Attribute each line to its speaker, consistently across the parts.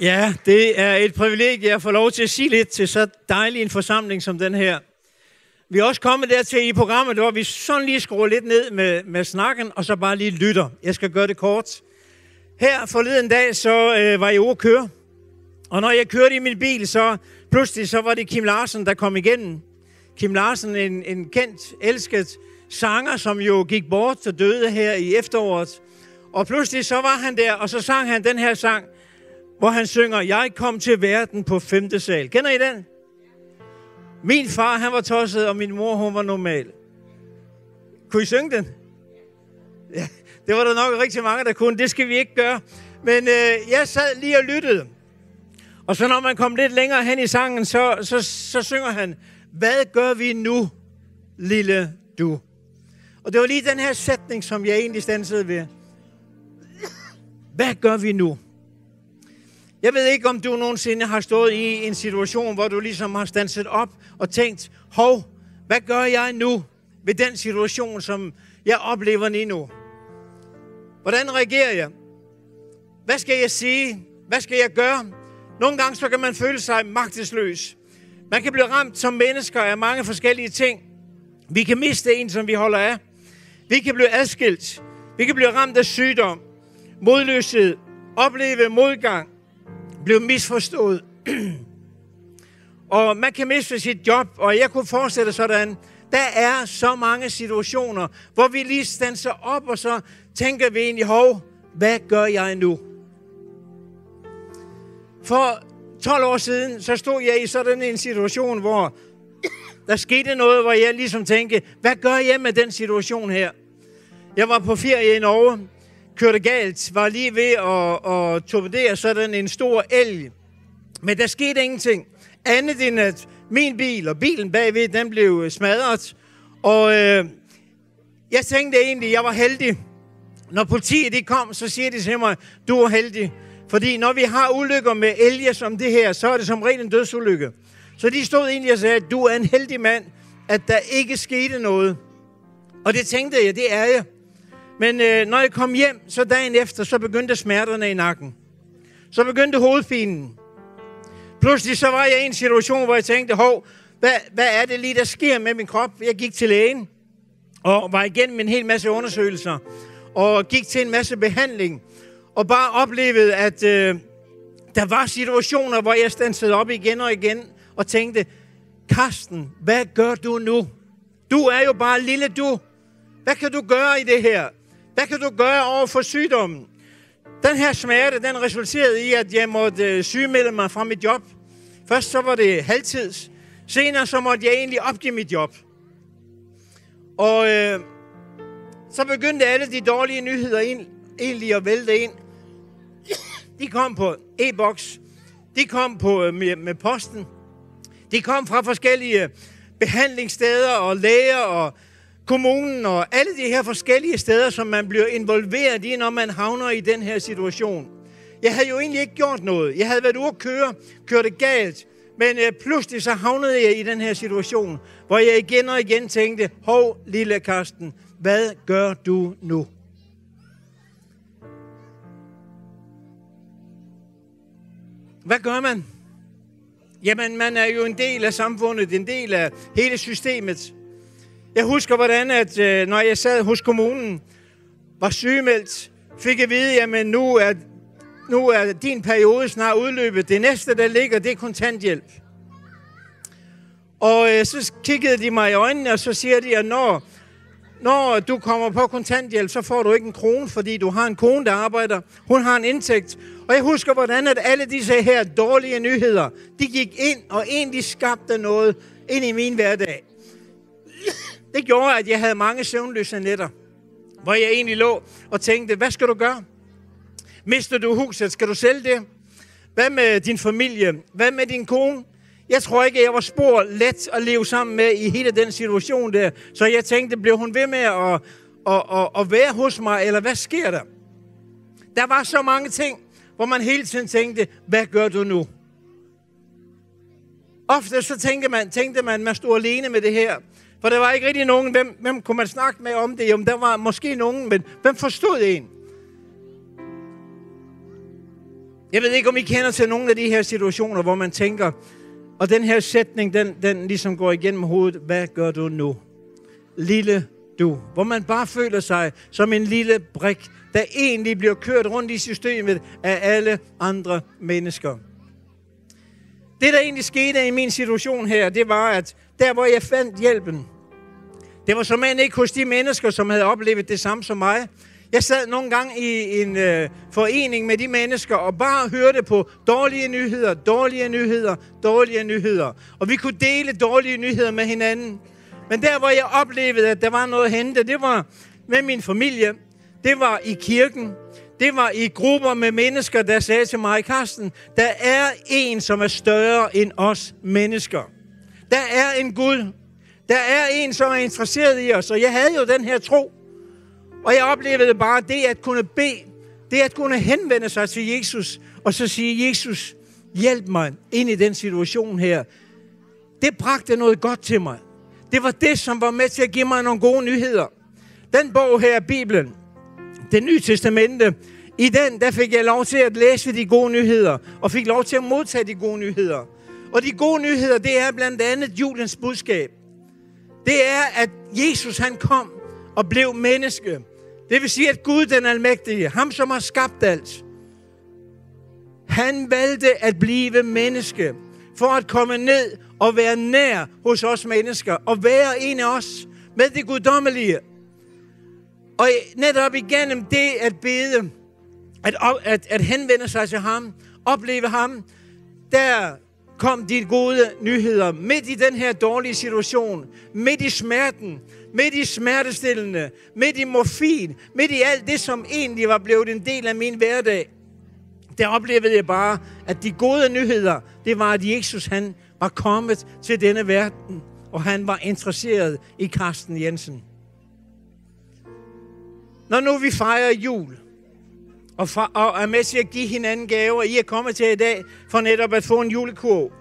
Speaker 1: Ja, det er et privilegie at få lov til at sige lidt til så dejlig en forsamling som den her. Vi er også kommet dertil i programmet, hvor vi sådan lige skruer lidt ned med, med snakken, og så bare lige lytter. Jeg skal gøre det kort. Her forleden dag, så øh, var jeg ude at køre. Og når jeg kørte i min bil, så pludselig så var det Kim Larsen, der kom igennem. Kim Larsen, en, en kendt, elsket sanger, som jo gik bort og døde her i efteråret. Og pludselig så var han der, og så sang han den her sang, hvor han synger, jeg kom til verden på femte sal. Kender I den? Min far, han var tosset, og min mor, hun var normal. Kunne I synge den? Ja, det var der nok rigtig mange, der kunne. Det skal vi ikke gøre. Men øh, jeg sad lige og lyttede. Og så når man kom lidt længere hen i sangen, så, så, så synger han, hvad gør vi nu, lille du? Og det var lige den her sætning, som jeg egentlig stansede ved. Hvad gør vi nu? Jeg ved ikke, om du nogensinde har stået i en situation, hvor du ligesom har standset op og tænkt, hov, hvad gør jeg nu ved den situation, som jeg oplever lige nu? Hvordan reagerer jeg? Hvad skal jeg sige? Hvad skal jeg gøre? Nogle gange så kan man føle sig magtesløs. Man kan blive ramt som mennesker af mange forskellige ting. Vi kan miste en, som vi holder af. Vi kan blive adskilt. Vi kan blive ramt af sygdom, modløshed, opleve modgang, blev misforstået. og man kan miste sit job, og jeg kunne forestille sådan, der er så mange situationer, hvor vi lige stanser op, og så tænker vi egentlig, hov, hvad gør jeg nu? For 12 år siden, så stod jeg i sådan en situation, hvor der skete noget, hvor jeg ligesom tænkte, hvad gør jeg med den situation her? Jeg var på ferie i Norge, kørte galt, var lige ved at, at torpedere sådan en stor elg. Men der skete ingenting. Andet end at min bil og bilen bagved, den blev smadret. Og øh, jeg tænkte egentlig, jeg var heldig. Når politiet de kom, så siger de til mig, du er heldig. Fordi når vi har ulykker med elge som det her, så er det som regel en dødsulykke. Så de stod egentlig og sagde, at du er en heldig mand, at der ikke skete noget. Og det tænkte jeg, det er jeg. Men øh, når jeg kom hjem, så dagen efter, så begyndte smerterne i nakken. Så begyndte hovedfinen. Pludselig så var jeg i en situation, hvor jeg tænkte, hov, hvad, hvad er det lige, der sker med min krop? Jeg gik til lægen, og var igennem en hel masse undersøgelser, og gik til en masse behandling, og bare oplevede, at øh, der var situationer, hvor jeg stansede op igen og igen, og tænkte, Karsten, hvad gør du nu? Du er jo bare lille du. Hvad kan du gøre i det her? Hvad kan du gøre over for sygdommen? Den her smerte, den resulterede i, at jeg måtte øh, sygemelde mig fra mit job. Først så var det halvtids. Senere så måtte jeg egentlig opgive mit job. Og øh, så begyndte alle de dårlige nyheder ind, egentlig at vælte ind. De kom på e-boks. De kom på, øh, med, med posten. De kom fra forskellige øh, behandlingssteder og læger og kommunen og alle de her forskellige steder, som man bliver involveret i, når man havner i den her situation. Jeg havde jo egentlig ikke gjort noget. Jeg havde været ude at køre, kørte galt, men øh, pludselig så havnede jeg i den her situation, hvor jeg igen og igen tænkte, hov, lille Karsten, hvad gør du nu? Hvad gør man? Jamen, man er jo en del af samfundet, en del af hele systemet. Jeg husker, hvordan at, øh, når jeg sad hos kommunen, var sygemeldt, fik jeg at vide, jamen nu er, nu er din periode snart udløbet. Det næste, der ligger, det er kontanthjælp. Og øh, så kiggede de mig i øjnene, og så siger de, at når, når du kommer på kontanthjælp, så får du ikke en krone, fordi du har en kone, der arbejder. Hun har en indtægt. Og jeg husker, hvordan at alle disse her dårlige nyheder, de gik ind og egentlig skabte noget ind i min hverdag. Det gjorde, at jeg havde mange søvnløse nætter, hvor jeg egentlig lå og tænkte, hvad skal du gøre? Mister du huset? Skal du sælge det? Hvad med din familie? Hvad med din kone? Jeg tror ikke, jeg var spor let at leve sammen med i hele den situation der. Så jeg tænkte, blev hun ved med at, at, at, at være hos mig, eller hvad sker der? Der var så mange ting, hvor man hele tiden tænkte, hvad gør du nu? Ofte så tænkte man, tænkte man, man stod alene med det her. For der var ikke rigtig nogen, hvem, hvem kunne man snakke med om det? Jo, der var måske nogen, men hvem forstod en? Jeg ved ikke, om I kender til nogle af de her situationer, hvor man tænker, og den her sætning, den, den ligesom går igennem hovedet. Hvad gør du nu? Lille du. Hvor man bare føler sig som en lille brik, der egentlig bliver kørt rundt i systemet af alle andre mennesker. Det, der egentlig skete i min situation her, det var, at der, hvor jeg fandt hjælpen, det var som ikke hos de mennesker, som havde oplevet det samme som mig. Jeg sad nogle gange i en øh, forening med de mennesker og bare hørte på dårlige nyheder, dårlige nyheder, dårlige nyheder. Og vi kunne dele dårlige nyheder med hinanden. Men der, hvor jeg oplevede, at der var noget at hente, det var med min familie. Det var i kirken. Det var i grupper med mennesker, der sagde til mig, Karsten, der er en, som er større end os mennesker. Der er en Gud. Der er en, som er interesseret i os. Og jeg havde jo den her tro. Og jeg oplevede bare det at kunne bede, det at kunne henvende sig til Jesus, og så sige, Jesus, hjælp mig ind i den situation her. Det bragte noget godt til mig. Det var det, som var med til at give mig nogle gode nyheder. Den bog her, Bibelen, det nye testamente, i den, der fik jeg lov til at læse de gode nyheder, og fik lov til at modtage de gode nyheder. Og de gode nyheder, det er blandt andet julens budskab. Det er, at Jesus han kom og blev menneske. Det vil sige, at Gud den almægtige, ham som har skabt alt, han valgte at blive menneske for at komme ned og være nær hos os mennesker og være en af os med det guddommelige. Og netop igennem det at bede, at, at, at henvende sig til ham, opleve ham, der kom de gode nyheder midt i den her dårlige situation, midt i smerten, midt i smertestillende, midt i morfin, midt i alt det, som egentlig var blevet en del af min hverdag. Der oplevede jeg bare, at de gode nyheder, det var, at Jesus han var kommet til denne verden, og han var interesseret i Karsten Jensen. Når nu vi fejrer jul, og, fra, og er med til at give hinanden gaver, I er kommet til i dag for netop at få en julekurv,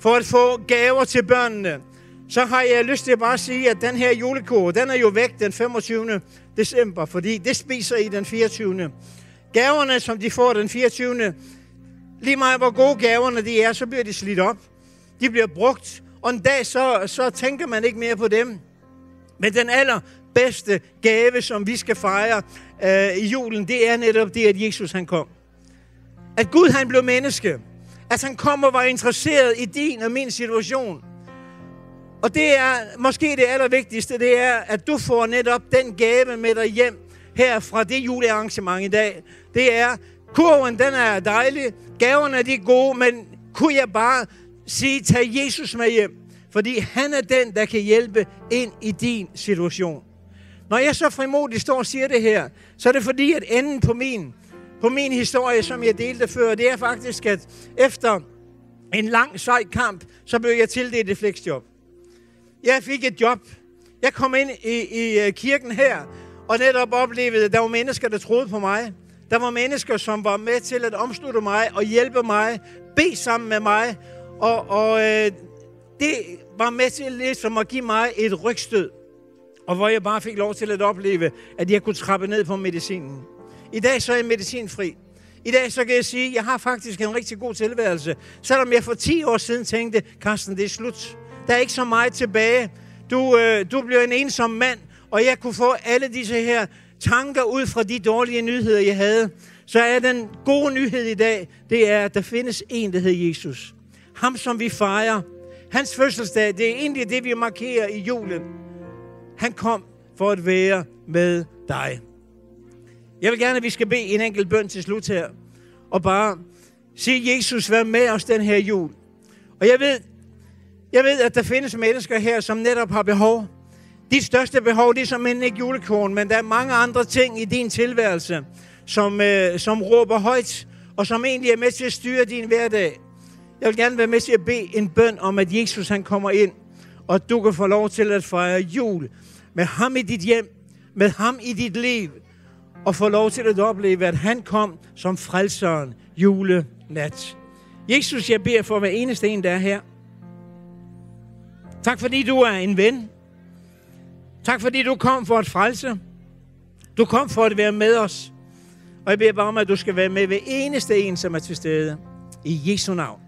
Speaker 1: for at få gaver til børnene, så har jeg lyst til at bare sige, at den her julekurv, den er jo væk den 25. december, fordi det spiser I den 24. Gaverne, som de får den 24. Lige meget hvor gode gaverne de er, så bliver de slidt op. De bliver brugt, og en dag så, så tænker man ikke mere på dem. Men den aller allerbedste gave, som vi skal fejre øh, i julen, det er netop det, at Jesus han kom. At Gud han blev menneske. At han kom og var interesseret i din og min situation. Og det er måske det allervigtigste, det er, at du får netop den gave med dig hjem her fra det julearrangement i dag. Det er, kurven den er dejlig, gaverne er de gode, men kunne jeg bare sige, tag Jesus med hjem. Fordi han er den, der kan hjælpe ind i din situation. Når jeg så frimodigt står og siger det her, så er det fordi, at enden på min, på min historie, som jeg delte før, det er faktisk, at efter en lang, sej kamp, så blev jeg tildelt et flexjob. Jeg fik et job. Jeg kom ind i, i øh, kirken her, og netop oplevede, at der var mennesker, der troede på mig. Der var mennesker, som var med til at omslutte mig og hjælpe mig, bede sammen med mig. Og, og øh, det var med til ligesom at give mig et rygstød. Og hvor jeg bare fik lov til at opleve, at jeg kunne trappe ned på medicinen. I dag så er jeg medicinfri. I dag så kan jeg sige, at jeg har faktisk en rigtig god tilværelse. Selvom jeg for 10 år siden tænkte, Carsten, det er slut. Der er ikke så meget tilbage. Du, øh, du bliver en ensom mand, og jeg kunne få alle disse her tanker ud fra de dårlige nyheder, jeg havde. Så er den gode nyhed i dag, det er, at der findes en, der hedder Jesus. Ham, som vi fejrer. Hans fødselsdag, det er egentlig det, vi markerer i julen. Han kom for at være med dig. Jeg vil gerne, at vi skal bede en enkelt bøn til slut her. Og bare sige, Jesus, vær med os den her jul. Og jeg ved, jeg ved, at der findes mennesker her, som netop har behov. Dit største behov, det er som ikke julekorn, men der er mange andre ting i din tilværelse, som, øh, som råber højt, og som egentlig er med til at styre din hverdag. Jeg vil gerne være med til at bede en bøn om, at Jesus han kommer ind, og du kan få lov til at fejre jul med ham i dit hjem, med ham i dit liv, og få lov til at opleve, at han kom som frelseren julenat. Jesus, jeg beder for hver eneste en, der er her. Tak fordi du er en ven. Tak fordi du kom for at frelse. Du kom for at være med os. Og jeg beder bare om, at du skal være med ved eneste en, som er til stede. I Jesu navn.